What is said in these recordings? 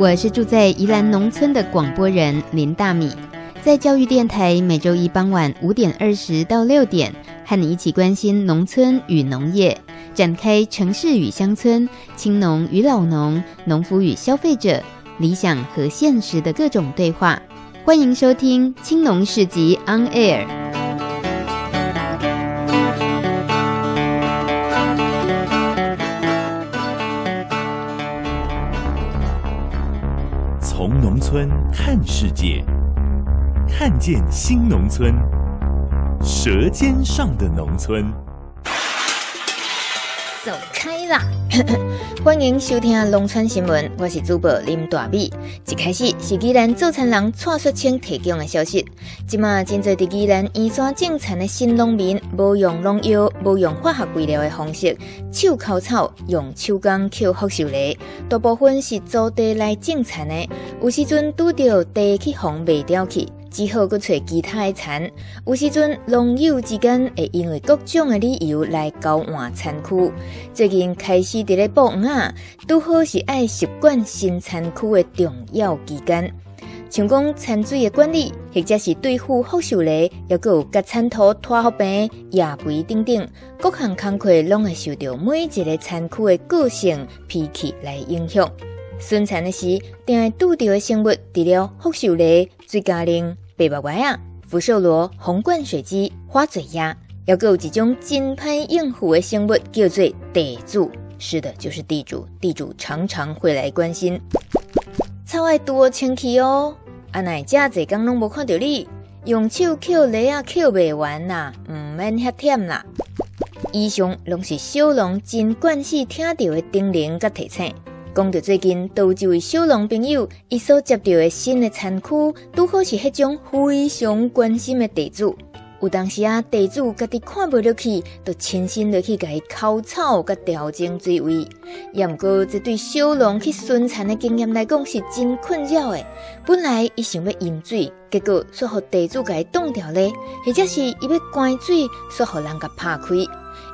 我是住在宜兰农村的广播人林大米，在教育电台每周一傍晚五点二十到六点，和你一起关心农村与农业，展开城市与乡村、青农与老农、农夫与消费者、理想和现实的各种对话。欢迎收听《青农市集 On Air》。村看世界，看见新农村，舌尖上的农村。走开啦！欢迎收听农村新闻，我是主播林大美。一开始是宜兰早餐人蔡雪清提供的消息。今麦真济在宜兰移山种田的新农民，无用农药、无用化学肥料的方式，手抠草，用手工捡福寿梨。大部分是租地来种田的，有时阵拄到地去荒卖掉去。只好搁找其他的田，有时阵农友之间会因为各种的理由来交换田区。最近开始伫咧补园啊，拄好是爱习惯新田区的重要期间，像讲田水的管理，或者是对付福寿梨，抑阁有甲田土拖好平、野肥等等，各项工作拢会受到每一个田区的个性脾气来影响。生产的时，定会拄到的生物，除了福寿螺、水荚灵、白目歪仔、福寿螺、红冠水鸡、花嘴鸭，还有一种真歹应付的生物，叫做地主。是的，就是地主。地主常常会来关心，草爱多清气哦。阿奶家这刚拢无看到你，用手捡梨啊，捡未完啦，唔免遐忝啦。以上拢是小龙真惯势听到的叮咛甲提醒。讲到最近，都有一位小龙朋友，伊所接到的新的产区，拄好是迄种非常关心的地主。有当时啊，地主家己看不落去，就亲身落去甲伊抠草，甲调整水位。也毋过，这对小龙去巡田的经验来讲，是真困扰的。本来伊想要饮水，结果说互地主甲伊挡掉咧，或者是伊要关水，说互人甲拍开。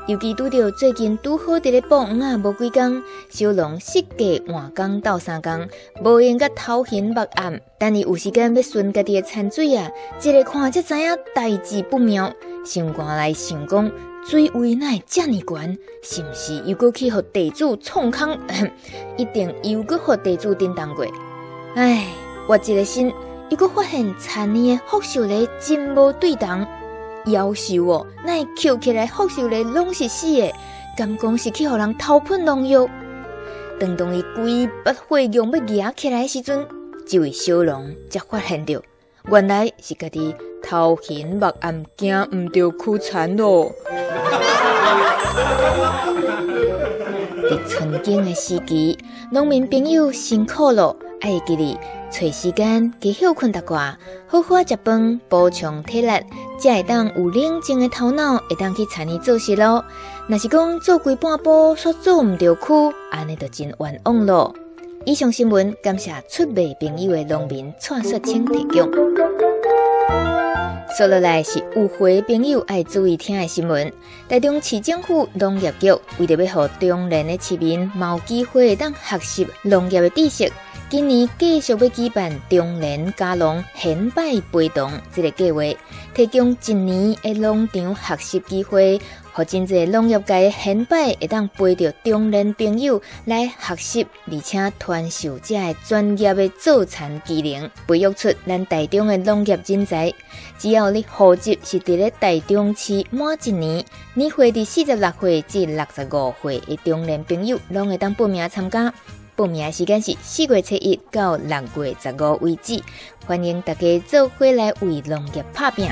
尤其拄到最近拄好伫咧补园啊，无几工，小龙设计换工斗三工，无闲甲头昏目暗。等伊有时间要顺家己的田水啊，一个看才知影代志不妙。心肝来想讲，水位哪会这么悬？是毋是又搁去互地主创空？一定又搁互地主叮当过。唉，我一个心又搁发现田里的福寿梨真无对等。夭寿哦，那捡起来福寿梨拢是死的，敢讲是去互人偷喷农药。等到伊规把火用要压起来的时阵，这位小龙才发现着，原来是家己头昏目暗，惊毋着枯田咯。伫春耕的时期，农民朋友辛苦了，爱记哩。找时间加休困一寡，好好食饭，补充体力，才会当有冷静的头脑，会当去参与做事咯。若是讲做规半步，煞做毋着苦，安尼就真冤枉咯。以上新闻感谢出卖朋友的农民蔡雪清提供。接落来是有会朋友爱注意听的新闻。台中市政府农业局为着要予中年的市民有机会当学习农业的知识。今年继续要举办中年加农显摆陪同这个计划，提供一年的农场学习机会，和真济农业界显摆会当陪着中年朋友来学习，而且传授这个专业的造田技能，培育出咱台中的农业人才。只要你户籍是伫咧台中市满一年，年岁伫四十六岁至六十五岁的中年朋友，拢会当报名参加。报名时间是四月七日到六月十五为止，欢迎大家做伙来为农业打拼。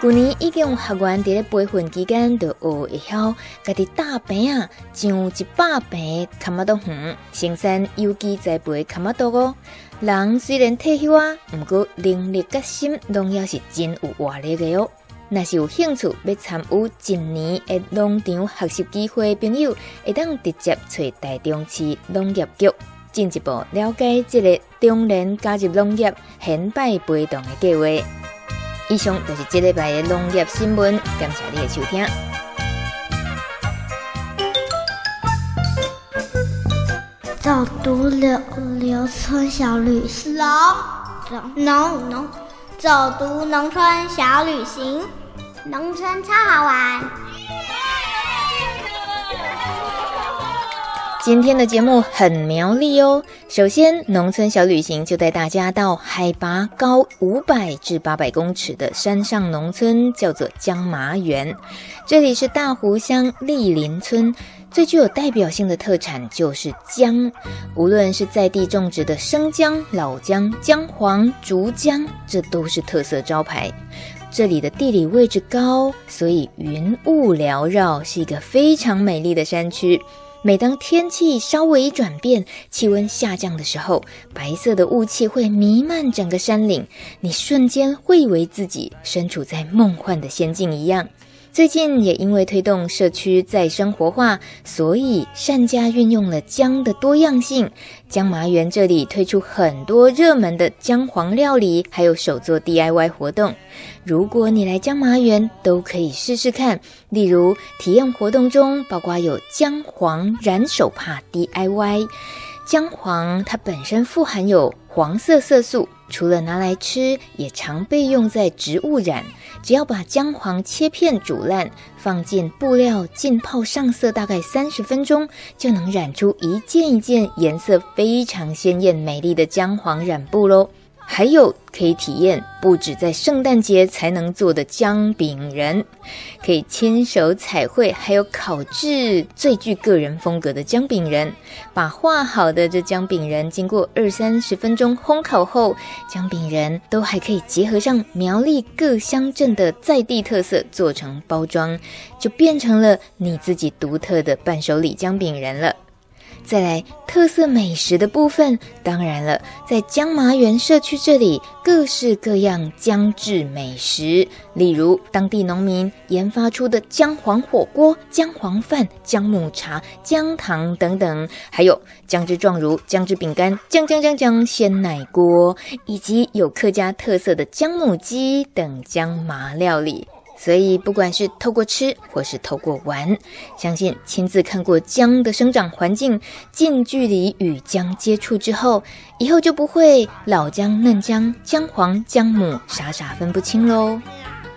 去年已经有学员伫咧培训期间就学会晓家己打平啊，种一百平卡玛多园，生产有机栽培卡玛多哦。人虽然退休啊，毋过能力甲心拢要是真有活力的哦。若是有兴趣要参与一年的农场学习机会的朋友，会当直接找台中市农业局进一步了解这个中年加入农业显摆陪同的计划。以上就是这礼拜的农业新闻，感谢你的收听。早读了。留村小旅行，农农农，走读农村小旅行，农村超好玩。今天的节目很苗栗哦。首先，农村小旅行就带大家到海拔高五百至八百公尺的山上农村，叫做江麻园。这里是大湖乡栗林村，最具有代表性的特产就是姜。无论是在地种植的生姜、老姜、姜黄、竹姜，这都是特色招牌。这里的地理位置高，所以云雾缭绕，是一个非常美丽的山区。每当天气稍微一转变，气温下降的时候，白色的雾气会弥漫整个山岭，你瞬间会以为自己身处在梦幻的仙境一样。最近也因为推动社区再生活化，所以善加运用了姜的多样性。姜麻园这里推出很多热门的姜黄料理，还有手作 DIY 活动。如果你来姜麻园，都可以试试看。例如体验活动中，包括有姜黄染手帕 DIY。姜黄它本身富含有黄色色素，除了拿来吃，也常被用在植物染。只要把姜黄切片煮烂，放进布料浸泡上色，大概三十分钟，就能染出一件一件颜色非常鲜艳、美丽的姜黄染布喽。还有可以体验不止在圣诞节才能做的姜饼人，可以亲手彩绘，还有烤制最具个人风格的姜饼人。把画好的这姜饼人经过二三十分钟烘烤后，姜饼人都还可以结合上苗栗各乡镇的在地特色做成包装，就变成了你自己独特的伴手礼姜饼人了。再来特色美食的部分，当然了，在姜麻园社区这里，各式各样姜制美食，例如当地农民研发出的姜黄火锅、姜黄饭、姜母茶、姜糖等等，还有姜汁状乳、姜汁饼干、姜姜姜姜鲜奶锅，以及有客家特色的姜母鸡等姜麻料理。所以，不管是透过吃，或是透过玩，相信亲自看过姜的生长环境，近距离与姜接触之后，以后就不会老姜、嫩姜、姜黄、姜母傻傻分不清喽。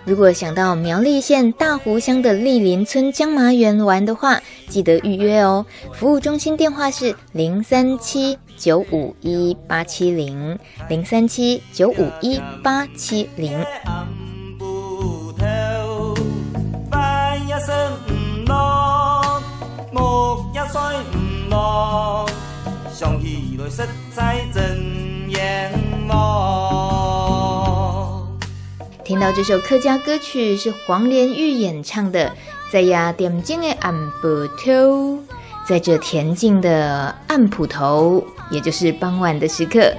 如果想到苗栗县大湖乡的栗林村姜麻园玩的话，记得预约哦。服务中心电话是零三七九五一八七零零三七九五一八七零。听到这首客家歌曲是黄连玉演唱的，在呀点睛的暗埔头，在这恬静的暗埔头，也就是傍晚的时刻。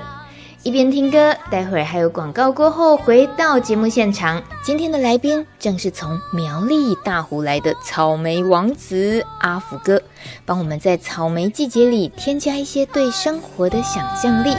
一边听歌，待会儿还有广告过后，回到节目现场。今天的来宾正是从苗栗大湖来的草莓王子阿福哥，帮我们在草莓季节里添加一些对生活的想象力。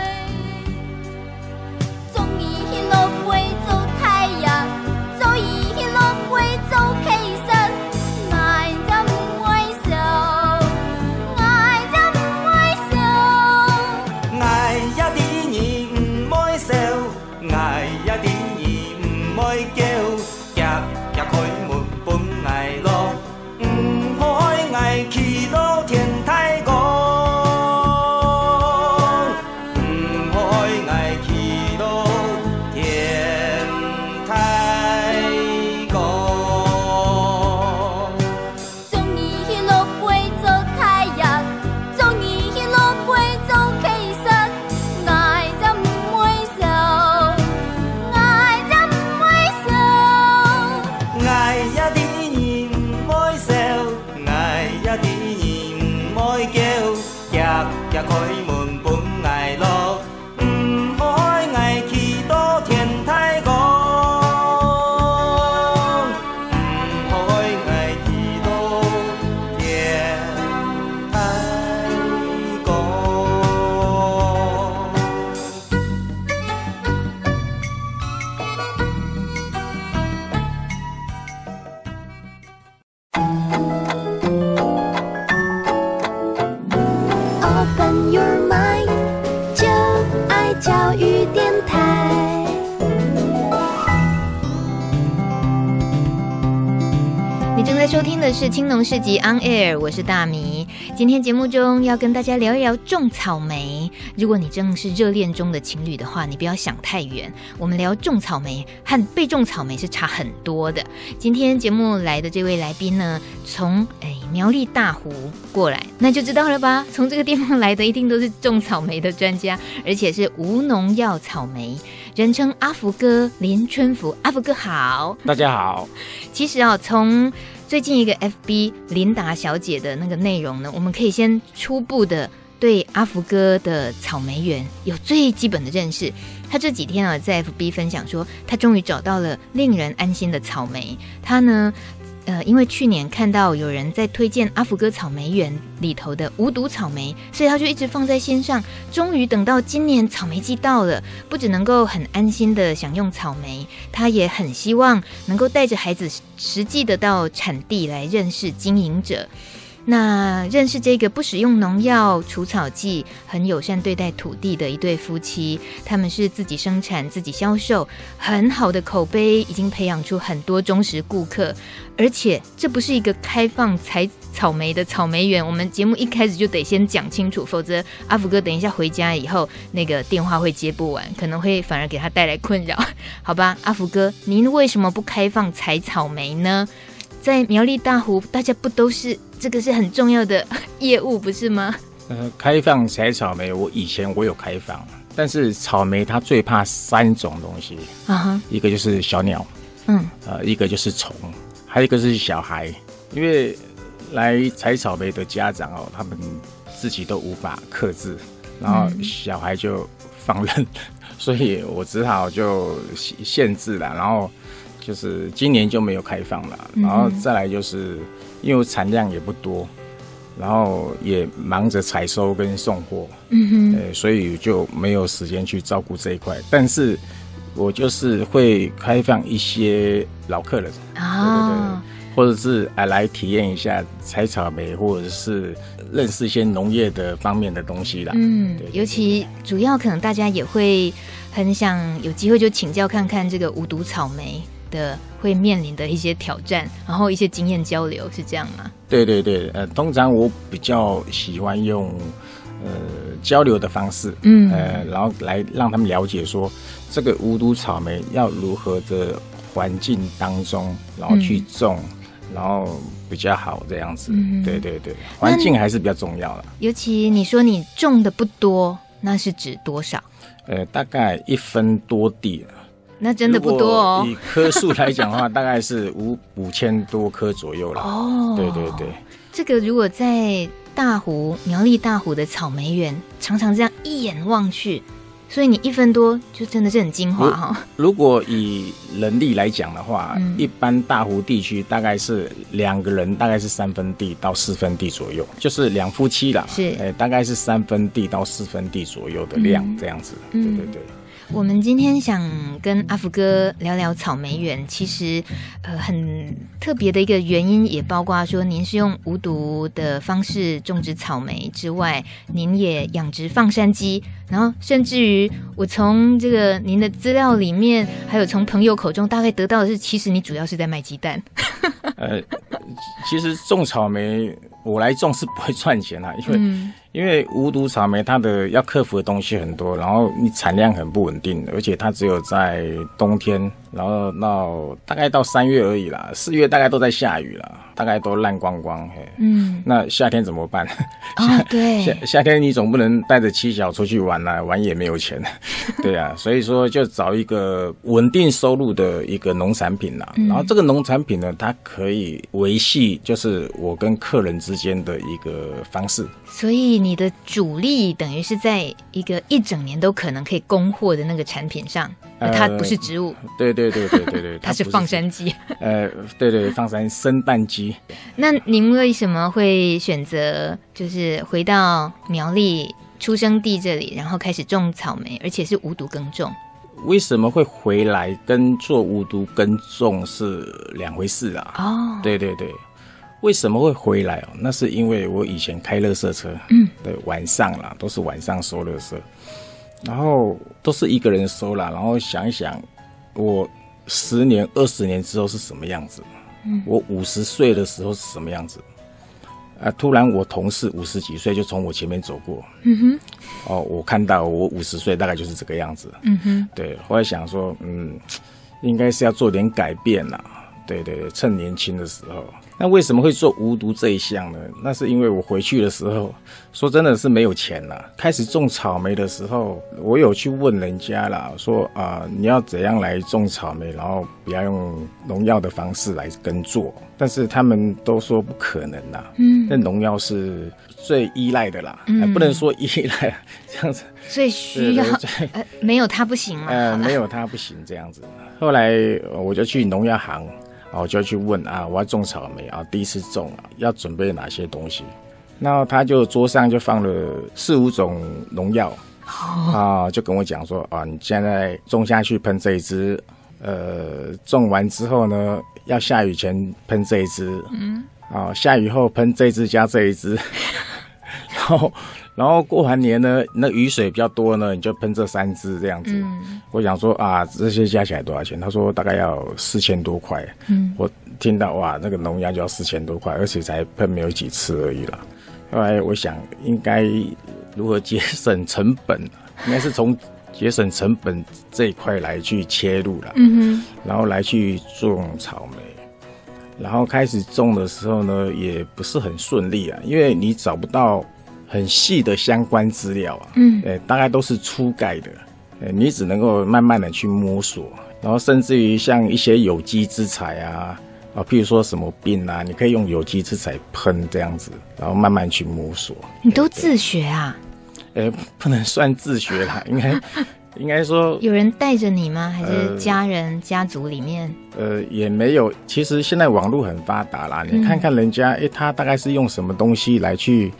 是青农市集 On Air，我是大米。今天节目中要跟大家聊一聊种草莓。如果你正是热恋中的情侣的话，你不要想太远。我们聊种草莓和被种草莓是差很多的。今天节目来的这位来宾呢，从哎苗栗大湖过来，那就知道了吧？从这个地方来的一定都是种草莓的专家，而且是无农药草莓。人称阿福哥林春福，阿福哥好，大家好。其实啊，从最近一个 FB 琳达小姐的那个内容呢，我们可以先初步的对阿福哥的草莓园有最基本的认识。他这几天啊，在 FB 分享说，他终于找到了令人安心的草莓。他呢，呃，因为去年看到有人在推荐阿福哥草莓园里头的无毒草莓，所以他就一直放在心上。终于等到今年草莓季到了，不只能够很安心的享用草莓，他也很希望能够带着孩子实际的到产地来认识经营者。那认识这个不使用农药、除草剂、很友善对待土地的一对夫妻，他们是自己生产、自己销售，很好的口碑，已经培养出很多忠实顾客。而且这不是一个开放采草莓的草莓园，我们节目一开始就得先讲清楚，否则阿福哥等一下回家以后，那个电话会接不完，可能会反而给他带来困扰。好吧，阿福哥，您为什么不开放采草莓呢？在苗栗大湖，大家不都是这个是很重要的业务，不是吗？呃，开放采草莓，我以前我有开放，但是草莓它最怕三种东西啊哈，一个就是小鸟，嗯，呃，一个就是虫，还有一个是小孩，因为来采草莓的家长哦，他们自己都无法克制，然后小孩就放任，嗯、所以我只好就限制了，然后。就是今年就没有开放了，然后再来就是因为产量也不多，然后也忙着采收跟送货，嗯哼，呃，所以就没有时间去照顾这一块。但是我就是会开放一些老客人啊，对对对，或者是啊来体验一下采草莓，或者是认识一些农业的方面的东西啦。嗯，对，尤其主要可能大家也会很想有机会就请教看看这个无毒草莓的会面临的一些挑战，然后一些经验交流是这样吗？对对对，呃，通常我比较喜欢用呃交流的方式，嗯，呃，然后来让他们了解说这个无毒草莓要如何的环境当中，然后去种，嗯、然后比较好这样子。嗯、对对对，环境还是比较重要的。尤其你说你种的不多，那是指多少？呃，大概一分多地。那真的不多哦。以棵数来讲的话，大概是 五五千多棵左右了。哦，对对对。这个如果在大湖苗栗大湖的草莓园，常常这样一眼望去，所以你一分多就真的是很精华哈。如果以人力来讲的话，嗯、一般大湖地区大概是两个人，大概是三分地到四分地左右，就是两夫妻啦。是，哎，大概是三分地到四分地左右的量，嗯、这样子。对对对。我们今天想跟阿福哥聊聊草莓园，其实，呃，很特别的一个原因，也包括说您是用无毒的方式种植草莓之外，您也养殖放山鸡，然后甚至于我从这个您的资料里面，还有从朋友口中大概得到的是，其实你主要是在卖鸡蛋。呃，其实种草莓我来种是不会赚钱啊，因为。嗯因为无毒草莓它的要克服的东西很多，然后你产量很不稳定，而且它只有在冬天，然后到大概到三月而已啦，四月大概都在下雨啦，大概都烂光光。嘿，嗯，那夏天怎么办？夏、哦、对，夏夏天你总不能带着妻小出去玩啊，玩也没有钱，对啊，所以说就找一个稳定收入的一个农产品啦。嗯、然后这个农产品呢，它可以维系就是我跟客人之间的一个方式，所以。你的主力等于是在一个一整年都可能可以供货的那个产品上，它不是植物。对对对对对对，它是放山鸡。呃，对对，放山生蛋鸡。那您为什么会选择就是回到苗栗出生地这里，然后开始种草莓，而且是无毒耕种？为什么会回来跟做无毒耕种是两回事啊？哦，对对对。为什么会回来哦？那是因为我以前开乐色车，嗯，对，晚上啦，都是晚上收垃圾，然后都是一个人收啦，然后想一想，我十年、二十年之后是什么样子？嗯，我五十岁的时候是什么样子？啊！突然，我同事五十几岁就从我前面走过。嗯哼。哦，我看到我五十岁大概就是这个样子。嗯哼。对，后来想说，嗯，应该是要做点改变啦。对对对，趁年轻的时候。那为什么会做无毒这一项呢？那是因为我回去的时候，说真的是没有钱了。开始种草莓的时候，我有去问人家啦，说啊、呃，你要怎样来种草莓，然后不要用农药的方式来耕作。但是他们都说不可能啦。嗯，那农药是最依赖的啦，嗯、不能说依赖这样子。最需要，呃，没有它不行嘛。呃，没有它不行这样子。后来我就去农药行。然后就要去问啊，我要种草莓啊，第一次种啊，要准备哪些东西？然后他就桌上就放了四五种农药，啊，就跟我讲说啊，你现在种下去喷这一支，呃，种完之后呢，要下雨前喷这一支，嗯，啊，下雨后喷这一支加这一支，然后。然后过完年呢，那雨水比较多呢，你就喷这三支这样子。嗯、我想说啊，这些加起来多少钱？他说大概要四千多块。嗯，我听到哇，那个农药就要四千多块，而且才喷没有几次而已了。后来我想，应该如何节省成本？应该是从节省成本这一块来去切入了。嗯哼，然后来去种草莓。然后开始种的时候呢，也不是很顺利啊，因为你找不到。很细的相关资料啊，嗯，诶，大概都是初概的，诶，你只能够慢慢的去摸索，然后甚至于像一些有机之材啊，啊，譬如说什么病啊，你可以用有机之材喷这样子，然后慢慢去摸索。你都自学啊？诶，不能算自学啦，应该应该说有人带着你吗？还是家人、呃、家族里面？呃，也没有。其实现在网络很发达啦，你看看人家，诶，他大概是用什么东西来去。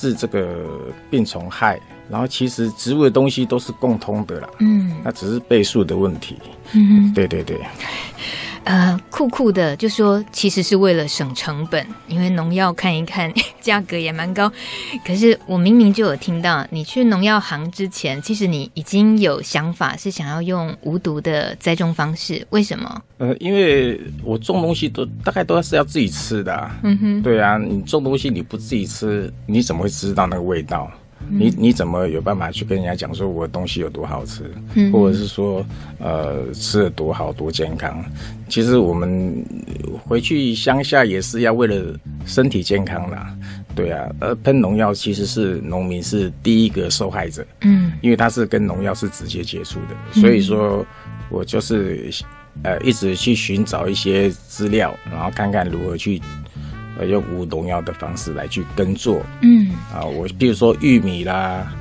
治这个病虫害，然后其实植物的东西都是共通的啦，嗯，那只是倍数的问题，嗯，对对对。呃，酷酷的就说，其实是为了省成本，因为农药看一看 价格也蛮高。可是我明明就有听到，你去农药行之前，其实你已经有想法是想要用无毒的栽种方式，为什么？呃，因为我种东西都大概都是要自己吃的，嗯哼，对啊，你种东西你不自己吃，你怎么会知道那个味道？你你怎么有办法去跟人家讲说我的东西有多好吃，嗯、或者是说呃吃的多好多健康？其实我们回去乡下也是要为了身体健康啦，对啊。而喷农药其实是农民是第一个受害者，嗯，因为他是跟农药是直接接触的，所以说我就是呃一直去寻找一些资料，然后看看如何去。用无农药的方式来去耕作，嗯，啊，我比如说玉米啦，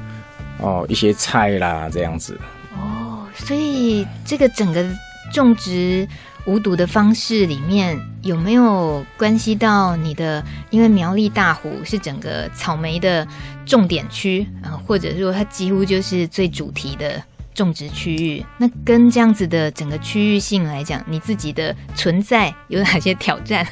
哦，一些菜啦这样子。哦，所以这个整个种植无毒的方式里面有没有关系到你的？因为苗栗大湖是整个草莓的重点区啊，或者说它几乎就是最主题的种植区域。那跟这样子的整个区域性来讲，你自己的存在有哪些挑战？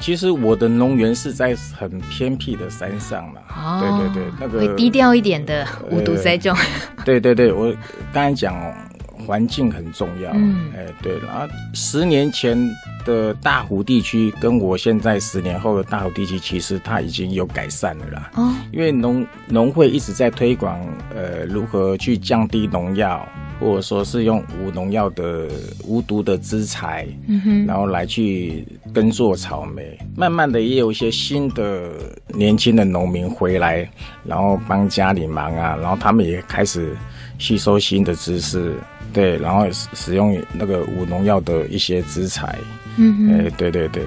其实我的农园是在很偏僻的山上嘛，哦、对对对，那个会低调一点的无毒栽种。呃、对对对，我刚才讲环境很重要，嗯，哎对，然后十年前的大湖地区跟我现在十年后的大湖地区，其实它已经有改善了啦。哦，因为农农会一直在推广，呃，如何去降低农药。或者说是用无农药的无毒的资材，嗯哼，然后来去耕作草莓，慢慢的也有一些新的年轻的农民回来，然后帮家里忙啊，然后他们也开始吸收新的知识，对，然后使用那个无农药的一些资材，嗯对对对。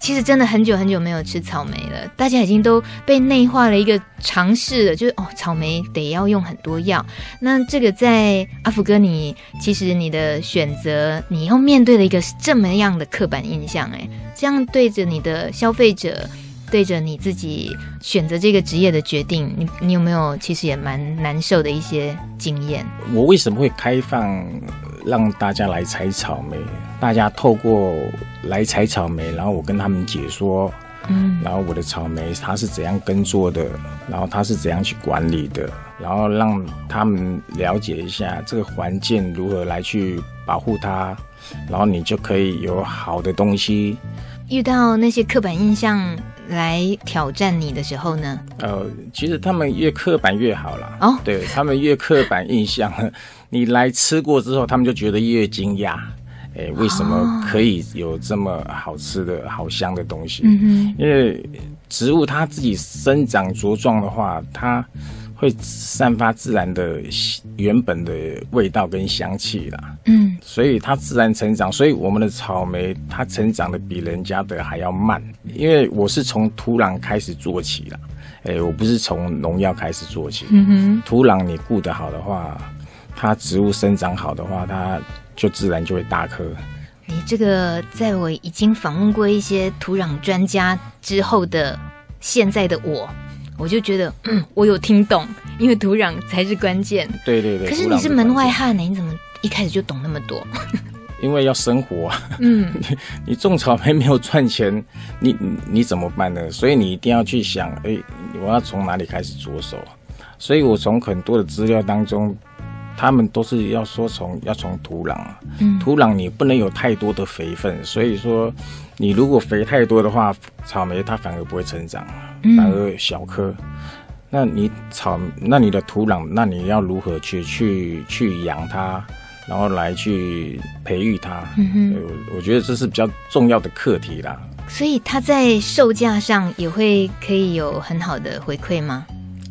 其实真的很久很久没有吃草莓了，大家已经都被内化了一个尝试了，就是哦，草莓得要用很多药。那这个在阿福哥，你其实你的选择，你要面对的一个这么样的刻板印象，哎，这样对着你的消费者，对着你自己选择这个职业的决定，你你有没有其实也蛮难受的一些经验？我为什么会开放让大家来采草莓？大家透过来采草莓，然后我跟他们解说，嗯，然后我的草莓它是怎样耕作的，然后它是怎样去管理的，然后让他们了解一下这个环境如何来去保护它，然后你就可以有好的东西。遇到那些刻板印象来挑战你的时候呢？呃，其实他们越刻板越好啦。哦，对，他们越刻板印象，你来吃过之后，他们就觉得越惊讶。哎、欸，为什么可以有这么好吃的好香的东西？嗯哼，因为植物它自己生长茁壮的话，它会散发自然的原本的味道跟香气啦，嗯，所以它自然成长。所以我们的草莓它成长的比人家的还要慢，因为我是从土壤开始做起啦，哎、欸，我不是从农药开始做起。嗯哼，土壤你顾得好的话，它植物生长好的话，它就自然就会大颗。你这个在我已经访问过一些土壤专家之后的现在的我。我就觉得，嗯，我有听懂，因为土壤才是关键。对对对。可是你是门外汉呢，你怎么一开始就懂那么多？因为要生活啊。嗯。你你种草莓没有赚钱，你你怎么办呢？所以你一定要去想，哎、欸，我要从哪里开始着手？所以我从很多的资料当中，他们都是要说从要从土壤。嗯。土壤你不能有太多的肥分，所以说你如果肥太多的话，草莓它反而不会成长。反而小颗，那你草，那你的土壤，那你要如何去去去养它，然后来去培育它？嗯哼，我觉得这是比较重要的课题啦。所以它在售价上也会可以有很好的回馈吗？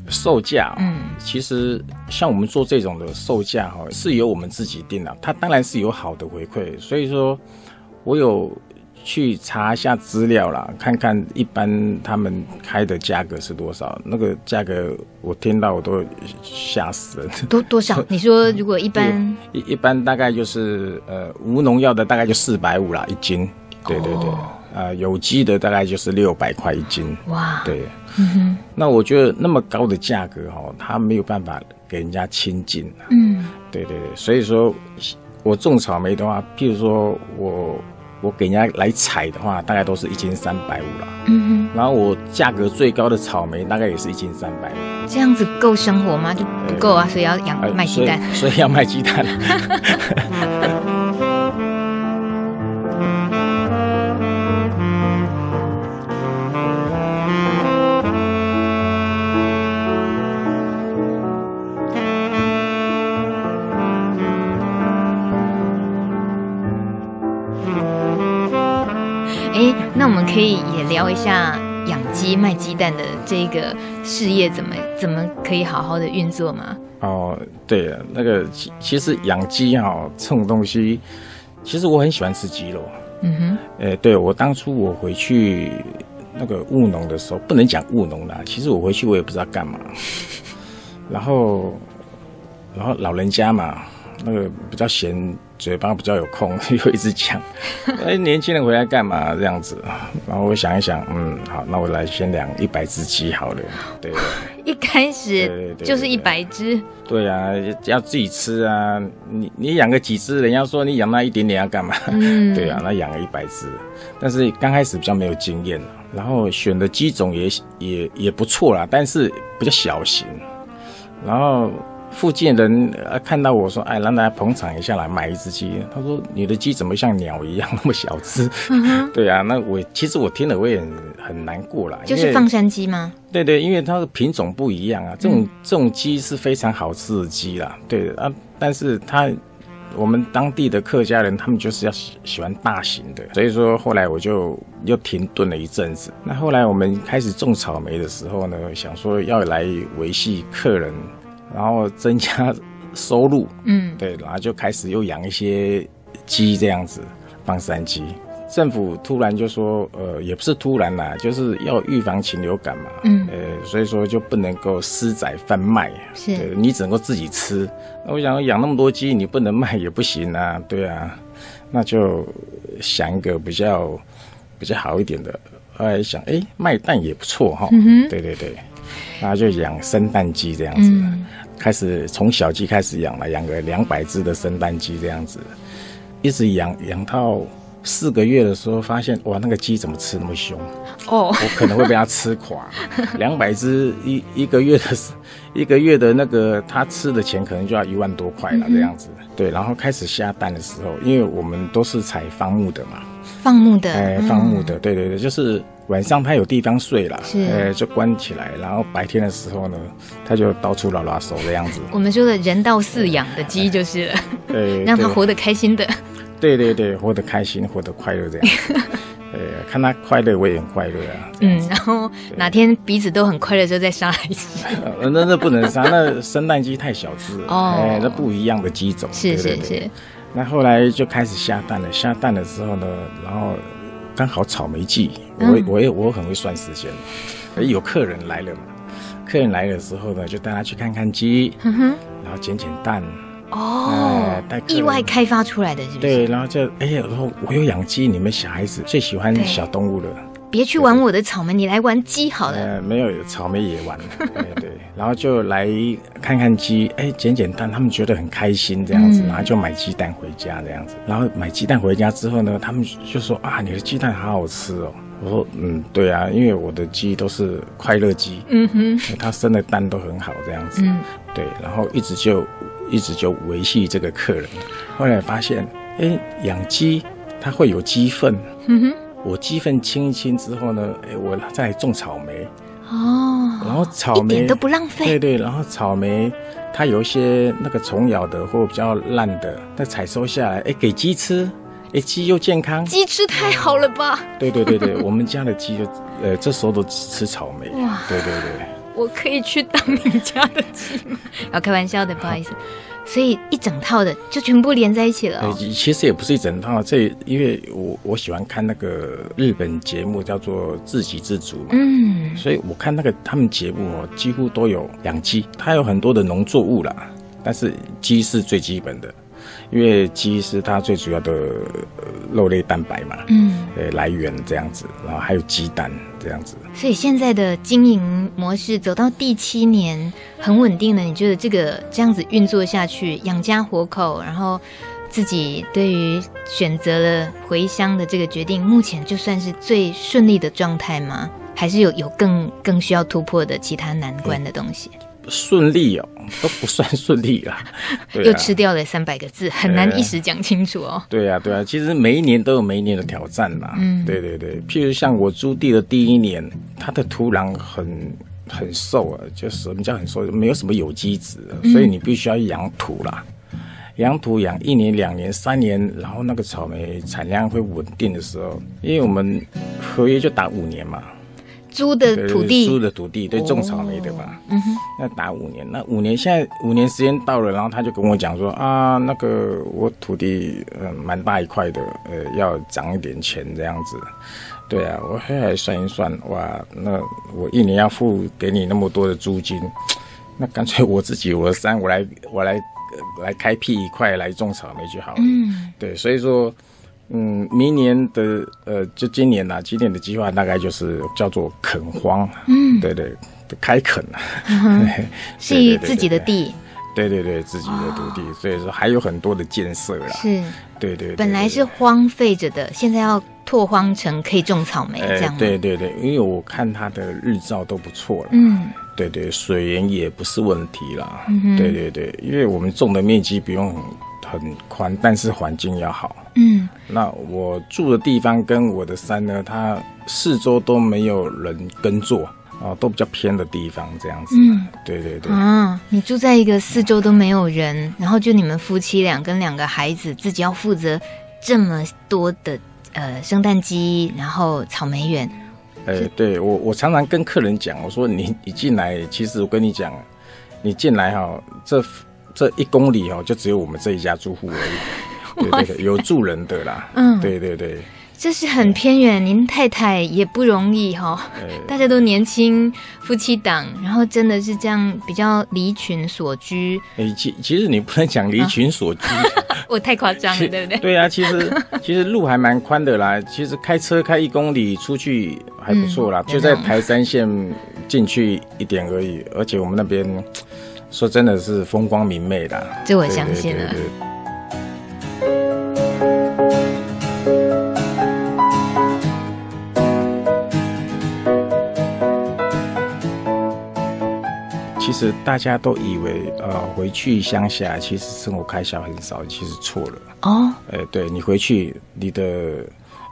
售价，嗯，其实像我们做这种的售价哈，是由我们自己定的，它当然是有好的回馈。所以说，我有。去查一下资料啦，看看一般他们开的价格是多少。那个价格我听到我都吓死了。多多少？你说如果一般 一一般大概就是呃无农药的大概就四百五啦一斤。对对对，啊、哦呃、有机的大概就是六百块一斤。哇，对。嗯哼。那我觉得那么高的价格哈，他没有办法给人家亲近。嗯。对对对，所以说我种草莓的话，譬如说我。我给人家来采的话，大概都是一斤三百五了。嗯哼。然后我价格最高的草莓，大概也是一斤三百五。这样子够生活吗？就不够啊，所以要养卖鸡蛋。所以，所以要卖鸡蛋。可以也聊一下养鸡卖鸡蛋的这个事业怎么怎么可以好好的运作吗？哦，对了，那个其其实养鸡哈这种东西，其实我很喜欢吃鸡肉。嗯哼，哎，对我当初我回去那个务农的时候，不能讲务农啦，其实我回去我也不知道干嘛。然后，然后老人家嘛，那个比较闲。嘴巴比较有空，又一直讲，哎，年轻人回来干嘛这样子？然后我想一想，嗯，好，那我来先养一百只鸡好了。对，一开始就是一百只。对啊，要自己吃啊。你你养个几只，人家说你养那一点点要干嘛？嗯，对啊，那养了一百只，但是刚开始比较没有经验，然后选的鸡种也也也不错啦，但是比较小型，然后。附近人看到我说：“哎，让大家捧场一下来买一只鸡。”他说：“你的鸡怎么像鸟一样那么小只？”嗯、对啊，那我其实我听了我也很，很难过啦。就是放山鸡吗？对对，因为它的品种不一样啊。这种、嗯、这种鸡是非常好吃的鸡啦。对啊，但是它我们当地的客家人他们就是要喜喜欢大型的，所以说后来我就又停顿了一阵子。那后来我们开始种草莓的时候呢，想说要来维系客人。然后增加收入，嗯，对，然后就开始又养一些鸡这样子，放山鸡。政府突然就说，呃，也不是突然啦，就是要预防禽流感嘛，嗯，呃，所以说就不能够私宰贩卖，是，对，你只能够自己吃。那我想养那么多鸡，你不能卖也不行啊，对啊，那就想一个比较比较好一点的。后来想，哎，卖蛋也不错哈，嗯哼，对对对。然后就养生蛋鸡这样子，嗯、开始从小鸡开始养了，养个两百只的生蛋鸡这样子，一直养养到四个月的时候，发现哇，那个鸡怎么吃那么凶？哦，我可能会被它吃垮。两百只一一个月的，一个月的那个它吃的钱可能就要一万多块了，这样子。对，然后开始下蛋的时候，因为我们都是采放牧的嘛，放牧的，哎，放牧的，对对对，就是晚上它有地方睡了，是，哎，就关起来，然后白天的时候呢，它就到处拉拉手的样子。我们说的人道饲养的鸡就是了，对，让它活得开心的。对对对，活得开心，活得快乐这样。呃，看他快乐，我也很快乐啊。嗯，然后哪天彼此都很快乐的时候再杀一只。呃，那那不能杀，那生蛋鸡太小只了。哦。哎，那不一样的鸡种。是是是。那后来就开始下蛋了，下蛋的时候呢，然后刚好草莓季，我我也我很会算时间。哎，有客人来了嘛？客人来的时候呢，就带他去看看鸡，然后捡捡蛋。哦，意外开发出来的是不是？对，然后就哎呀，然后我有养鸡，你们小孩子最喜欢小动物了，别去玩我的草莓，你来玩鸡好了。呃，没有草莓也玩，对对，然后就来看看鸡，哎，简简单，他们觉得很开心这样子，然后就买鸡蛋回家这样子，然后买鸡蛋回家之后呢，他们就说啊，你的鸡蛋好好吃哦。我说嗯，对啊，因为我的鸡都是快乐鸡，嗯哼，它生的蛋都很好这样子，嗯，对，然后一直就。一直就维系这个客人，后来发现，哎，养鸡它会有鸡粪，嗯哼，我鸡粪清一清之后呢，哎，我再种草莓，哦，然后草莓一点都不浪费，对对，然后草莓它有一些那个虫咬的或比较烂的，那采收下来，哎，给鸡吃，哎，鸡又健康，鸡吃太好了吧？对对对对，我们家的鸡就，呃，这时候都吃草莓，哇，对对对。我可以去当你家的鸡吗？要开玩笑的，不好意思。所以一整套的就全部连在一起了。哦。其实也不是一整套，这因为我我喜欢看那个日本节目，叫做《自给自足》嘛。嗯。所以我看那个他们节目哦，几乎都有养鸡，它有很多的农作物啦，但是鸡是最基本的。因为鸡是它最主要的肉类蛋白嘛，嗯，呃，来源这样子，然后还有鸡蛋这样子。所以现在的经营模式走到第七年，很稳定的。你觉得这个这样子运作下去，养家活口，然后自己对于选择了回乡的这个决定，目前就算是最顺利的状态吗？还是有有更更需要突破的其他难关的东西？嗯顺利哦，都不算顺利啦。对啊、又吃掉了三百个字，很难一时讲清楚哦。对呀、啊，对啊，其实每一年都有每一年的挑战啦。嗯，对对对。譬如像我租地的第一年，它的土壤很很瘦啊，就是什么叫很瘦？没有什么有机质，所以你必须要养土啦。养、嗯、土养一年、两年、三年，然后那个草莓产量会稳定的时候，因为我们合约就打五年嘛。租的土地，租的土地，对，种草莓的吧。嗯哼，那打五年，那五年现在五年时间到了，然后他就跟我讲说啊，那个我土地嗯蛮大一块的，呃，要涨一点钱这样子。对啊，我后来算一算，哇，那我一年要付给你那么多的租金，那干脆我自己我的山我来我来来开辟一块来种草莓就好了。嗯，对，所以说。嗯，明年的呃，就今年呐，今年的计划大概就是叫做垦荒，嗯，对对，开垦啊，是自己的地，对对对，自己的土地，所以说还有很多的建设啦，是，对对，本来是荒废着的，现在要拓荒成可以种草莓这样，对对对，因为我看它的日照都不错了，嗯，对对，水源也不是问题啦，对对对，因为我们种的面积不用很宽，但是环境要好。嗯，那我住的地方跟我的山呢，它四周都没有人耕作啊，都比较偏的地方，这样子。嗯，对对对。啊，你住在一个四周都没有人，然后就你们夫妻俩跟两个孩子自己要负责这么多的呃圣诞鸡，然后草莓园。呃、欸，对我我常常跟客人讲，我说你你进来，其实我跟你讲，你进来哈，这。这一公里哦，就只有我们这一家住户而已，对对对，有住人的啦，嗯，对对对，这是很偏远，您太太也不容易哈，大家都年轻，夫妻档，然后真的是这样比较离群所居。哎，其其实你不能讲离群所居，我太夸张了，对不对？对啊，其实其实路还蛮宽的啦，其实开车开一公里出去还不错啦，就在台三线进去一点而已，而且我们那边。说真的是风光明媚的这我相信了其实大家都以为呃回去乡下其实生活开销很少其实错了。哦。哎对你回去你的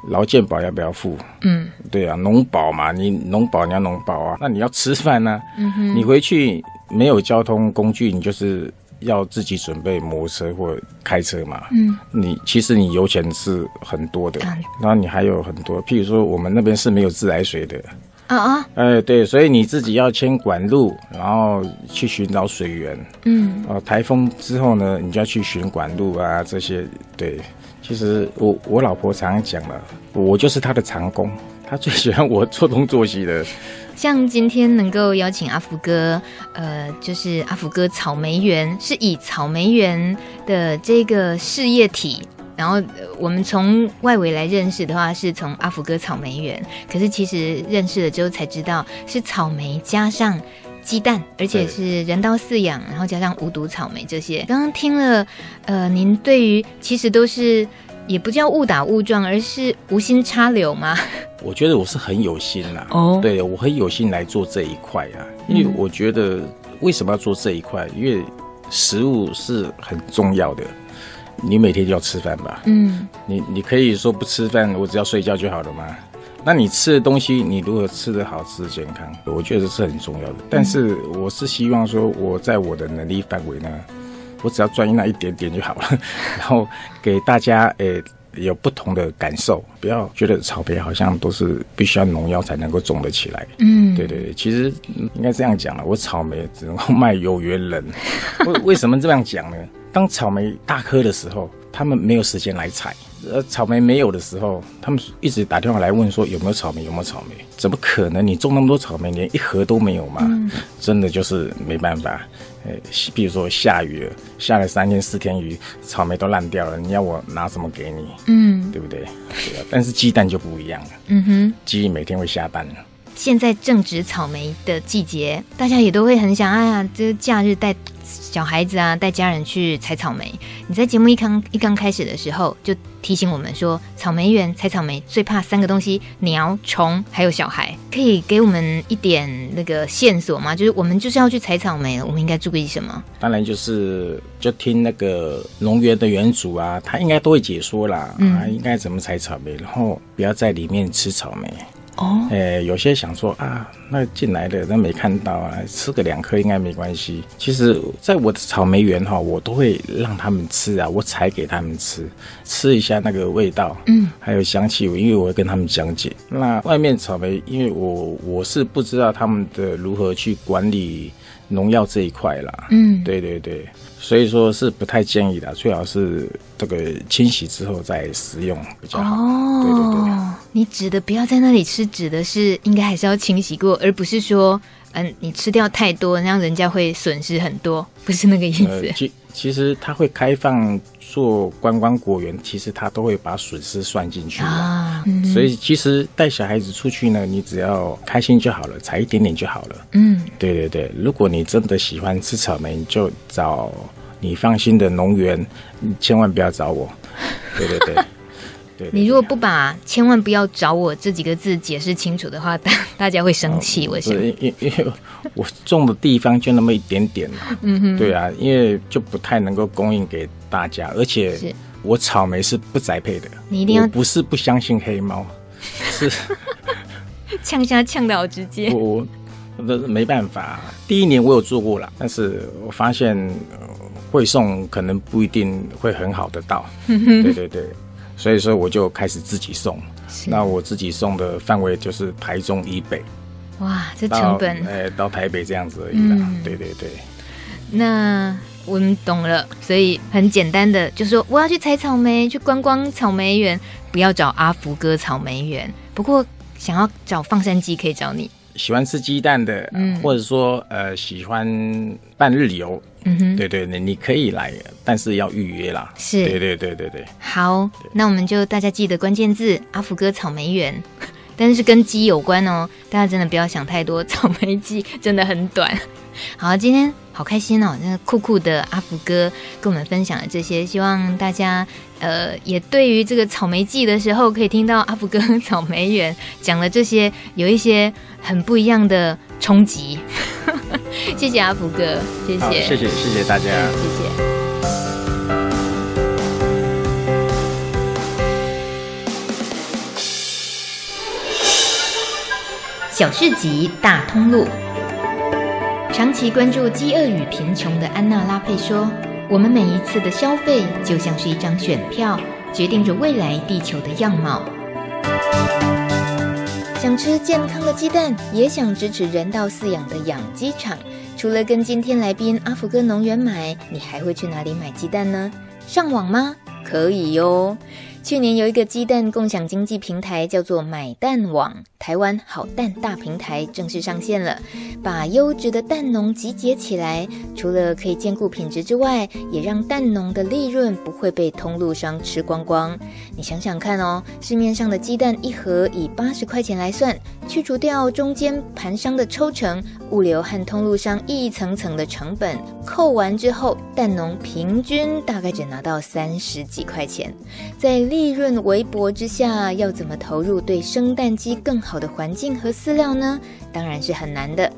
劳健保要不要付？嗯。对啊农保嘛你农保你要农保啊那你要吃饭呢嗯哼。你回去没有交通工具，你就是。要自己准备摩托车或开车嘛？嗯，你其实你油钱是很多的，然后你还有很多，譬如说我们那边是没有自来水的啊啊，哎对，所以你自己要牵管路，然后去寻找水源。嗯，哦，台风之后呢，你就要去寻管路啊这些。对，其实我我老婆常常讲了，我就是她的长工，她最喜欢我做东做西的。像今天能够邀请阿福哥，呃，就是阿福哥草莓园是以草莓园的这个事业体，然后我们从外围来认识的话，是从阿福哥草莓园。可是其实认识了之后才知道，是草莓加上鸡蛋，而且是人道饲养，然后加上无毒草莓这些。刚刚听了，呃，您对于其实都是。也不叫误打误撞，而是无心插柳吗？我觉得我是很有心啦、啊。哦，oh. 对，我很有心来做这一块啊，因为我觉得为什么要做这一块？因为食物是很重要的，你每天就要吃饭吧？嗯，你你可以说不吃饭，我只要睡觉就好了吗？那你吃的东西，你如何吃得好，吃得健康，我觉得是很重要的。但是我是希望说，我在我的能力范围呢。我只要专一那一点点就好了，然后给大家诶、欸、有不同的感受，不要觉得草莓好像都是必须要农药才能够种得起来。嗯，对对对，其实应该这样讲了，我草莓只能够卖有缘人。为为什么这样讲呢？当草莓大颗的时候，他们没有时间来采。呃，草莓没有的时候，他们一直打电话来问说有没有草莓，有没有草莓？怎么可能？你种那么多草莓，连一盒都没有吗？嗯、真的就是没办法。呃，比如说下雨了，下了三天四天雨，草莓都烂掉了，你要我拿什么给你？嗯，对不对？对啊。但是鸡蛋就不一样了。嗯哼，鸡每天会下蛋。现在正值草莓的季节，大家也都会很想，哎呀，这个假日带小孩子啊，带家人去采草莓。你在节目一刚一刚开始的时候，就提醒我们说，草莓园采草莓最怕三个东西：鸟、虫，还有小孩。可以给我们一点那个线索吗？就是我们就是要去采草莓了，我们应该注意什么？当然就是就听那个农园的园主啊，他应该都会解说啦，嗯、啊，应该怎么采草莓，然后不要在里面吃草莓。哦，哎、欸，有些想说啊，那进来的那没看到啊，吃个两颗应该没关系。其实，在我的草莓园哈，我都会让他们吃啊，我采给他们吃，吃一下那个味道，嗯，还有香气，因为我会跟他们讲解。那外面草莓，因为我我是不知道他们的如何去管理农药这一块啦，嗯，对对对。所以说是不太建议的，最好是这个清洗之后再食用比较好。哦，对对对，你指的不要在那里吃，指的是应该还是要清洗过，而不是说，嗯，你吃掉太多，那样人家会损失很多，不是那个意思。呃其实他会开放做观光果园，其实他都会把损失算进去啊。嗯、所以其实带小孩子出去呢，你只要开心就好了，采一点点就好了。嗯，对对对。如果你真的喜欢吃草莓，你就找你放心的农园，你千万不要找我。对对对。对对对，你如果不把“千万不要找我”这几个字解释清楚的话，大 大家会生气。我想，因因因为我种的地方就那么一点点嘛，嗯哼，对啊，因为就不太能够供应给大家，而且我草莓是不栽培的，你一定要不是不相信黑猫，是呛一下呛的好直接。我我没办法，第一年我有做过了，但是我发现会送可能不一定会很好的到，对 对对。所以说我就开始自己送，那我自己送的范围就是台中以北，哇，这成本哎、欸，到台北这样子而已啦。嗯、对对对，那我们懂了，所以很简单的就说我要去采草莓，去观光草莓园，不要找阿福哥草莓园。不过想要找放山鸡可以找你。喜欢吃鸡蛋的，嗯、或者说呃喜欢半日游，嗯哼，对对，你你可以来，但是要预约啦。是，对对对对对。好，那我们就大家记得关键字阿福哥草莓园，但是跟鸡有关哦，大家真的不要想太多，草莓季真的很短。好，今天好开心哦！那个酷酷的阿福哥跟我们分享了这些，希望大家呃也对于这个草莓季的时候，可以听到阿福哥 草莓园讲了这些，有一些很不一样的冲击。谢谢阿福哥，谢谢，谢谢，谢谢大家，谢谢。小市集大通路，长期关注饥饿与贫穷的安娜拉佩说：“我们每一次的消费就像是一张选票，决定着未来地球的样貌。”想吃健康的鸡蛋，也想支持人道饲养的养鸡场。除了跟今天来宾阿福哥农园买，你还会去哪里买鸡蛋呢？上网吗？可以哟。去年有一个鸡蛋共享经济平台，叫做买蛋网，台湾好蛋大平台正式上线了，把优质的蛋农集结起来，除了可以兼顾品质之外，也让蛋农的利润不会被通路商吃光光。你想想看哦，市面上的鸡蛋一盒以八十块钱来算，去除掉中间盘商的抽成、物流和通路商一层层的成本，扣完之后，蛋农平均大概只拿到三十几块钱，在利润微薄之下，要怎么投入对生蛋鸡更好的环境和饲料呢？当然是很难的。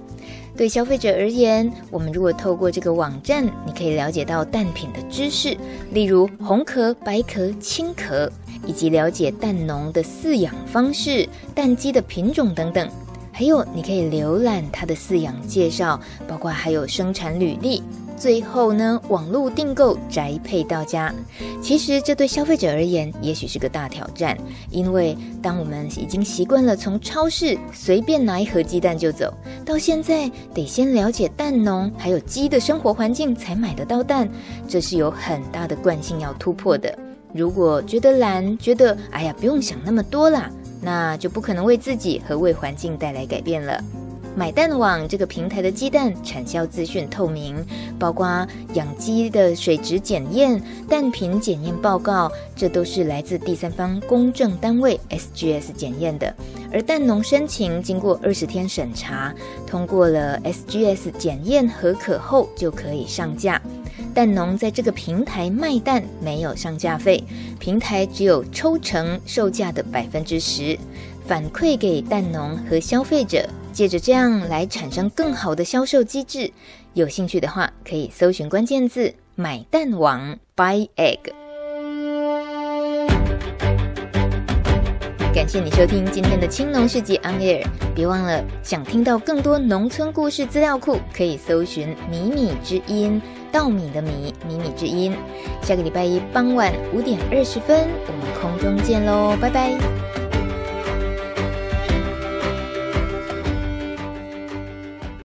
对消费者而言，我们如果透过这个网站，你可以了解到蛋品的知识，例如红壳、白壳、青壳，以及了解蛋农的饲养方式、蛋鸡的品种等等。还有，你可以浏览它的饲养介绍，包括还有生产履历。最后呢，网络订购宅配到家。其实这对消费者而言，也许是个大挑战，因为当我们已经习惯了从超市随便拿一盒鸡蛋就走，到现在得先了解蛋农还有鸡的生活环境才买得到蛋，这是有很大的惯性要突破的。如果觉得懒，觉得哎呀不用想那么多啦，那就不可能为自己和为环境带来改变了。买蛋网这个平台的鸡蛋产销资讯透明，包括养鸡的水质检验、蛋品检验报告，这都是来自第三方公证单位 SGS 检验的。而蛋农申请经过二十天审查，通过了 SGS 检验合可后，就可以上架。蛋农在这个平台卖蛋没有上架费，平台只有抽成售价的百分之十，反馈给蛋农和消费者。借着这样来产生更好的销售机制，有兴趣的话可以搜寻关键字“买蛋网 ”（Buy Egg）。感谢你收听今天的青农市集 On Air，别忘了想听到更多农村故事资料库，可以搜寻“米米之音”（稻米的米，米米之音）。下个礼拜一傍晚五点二十分，我们空中见喽，拜拜。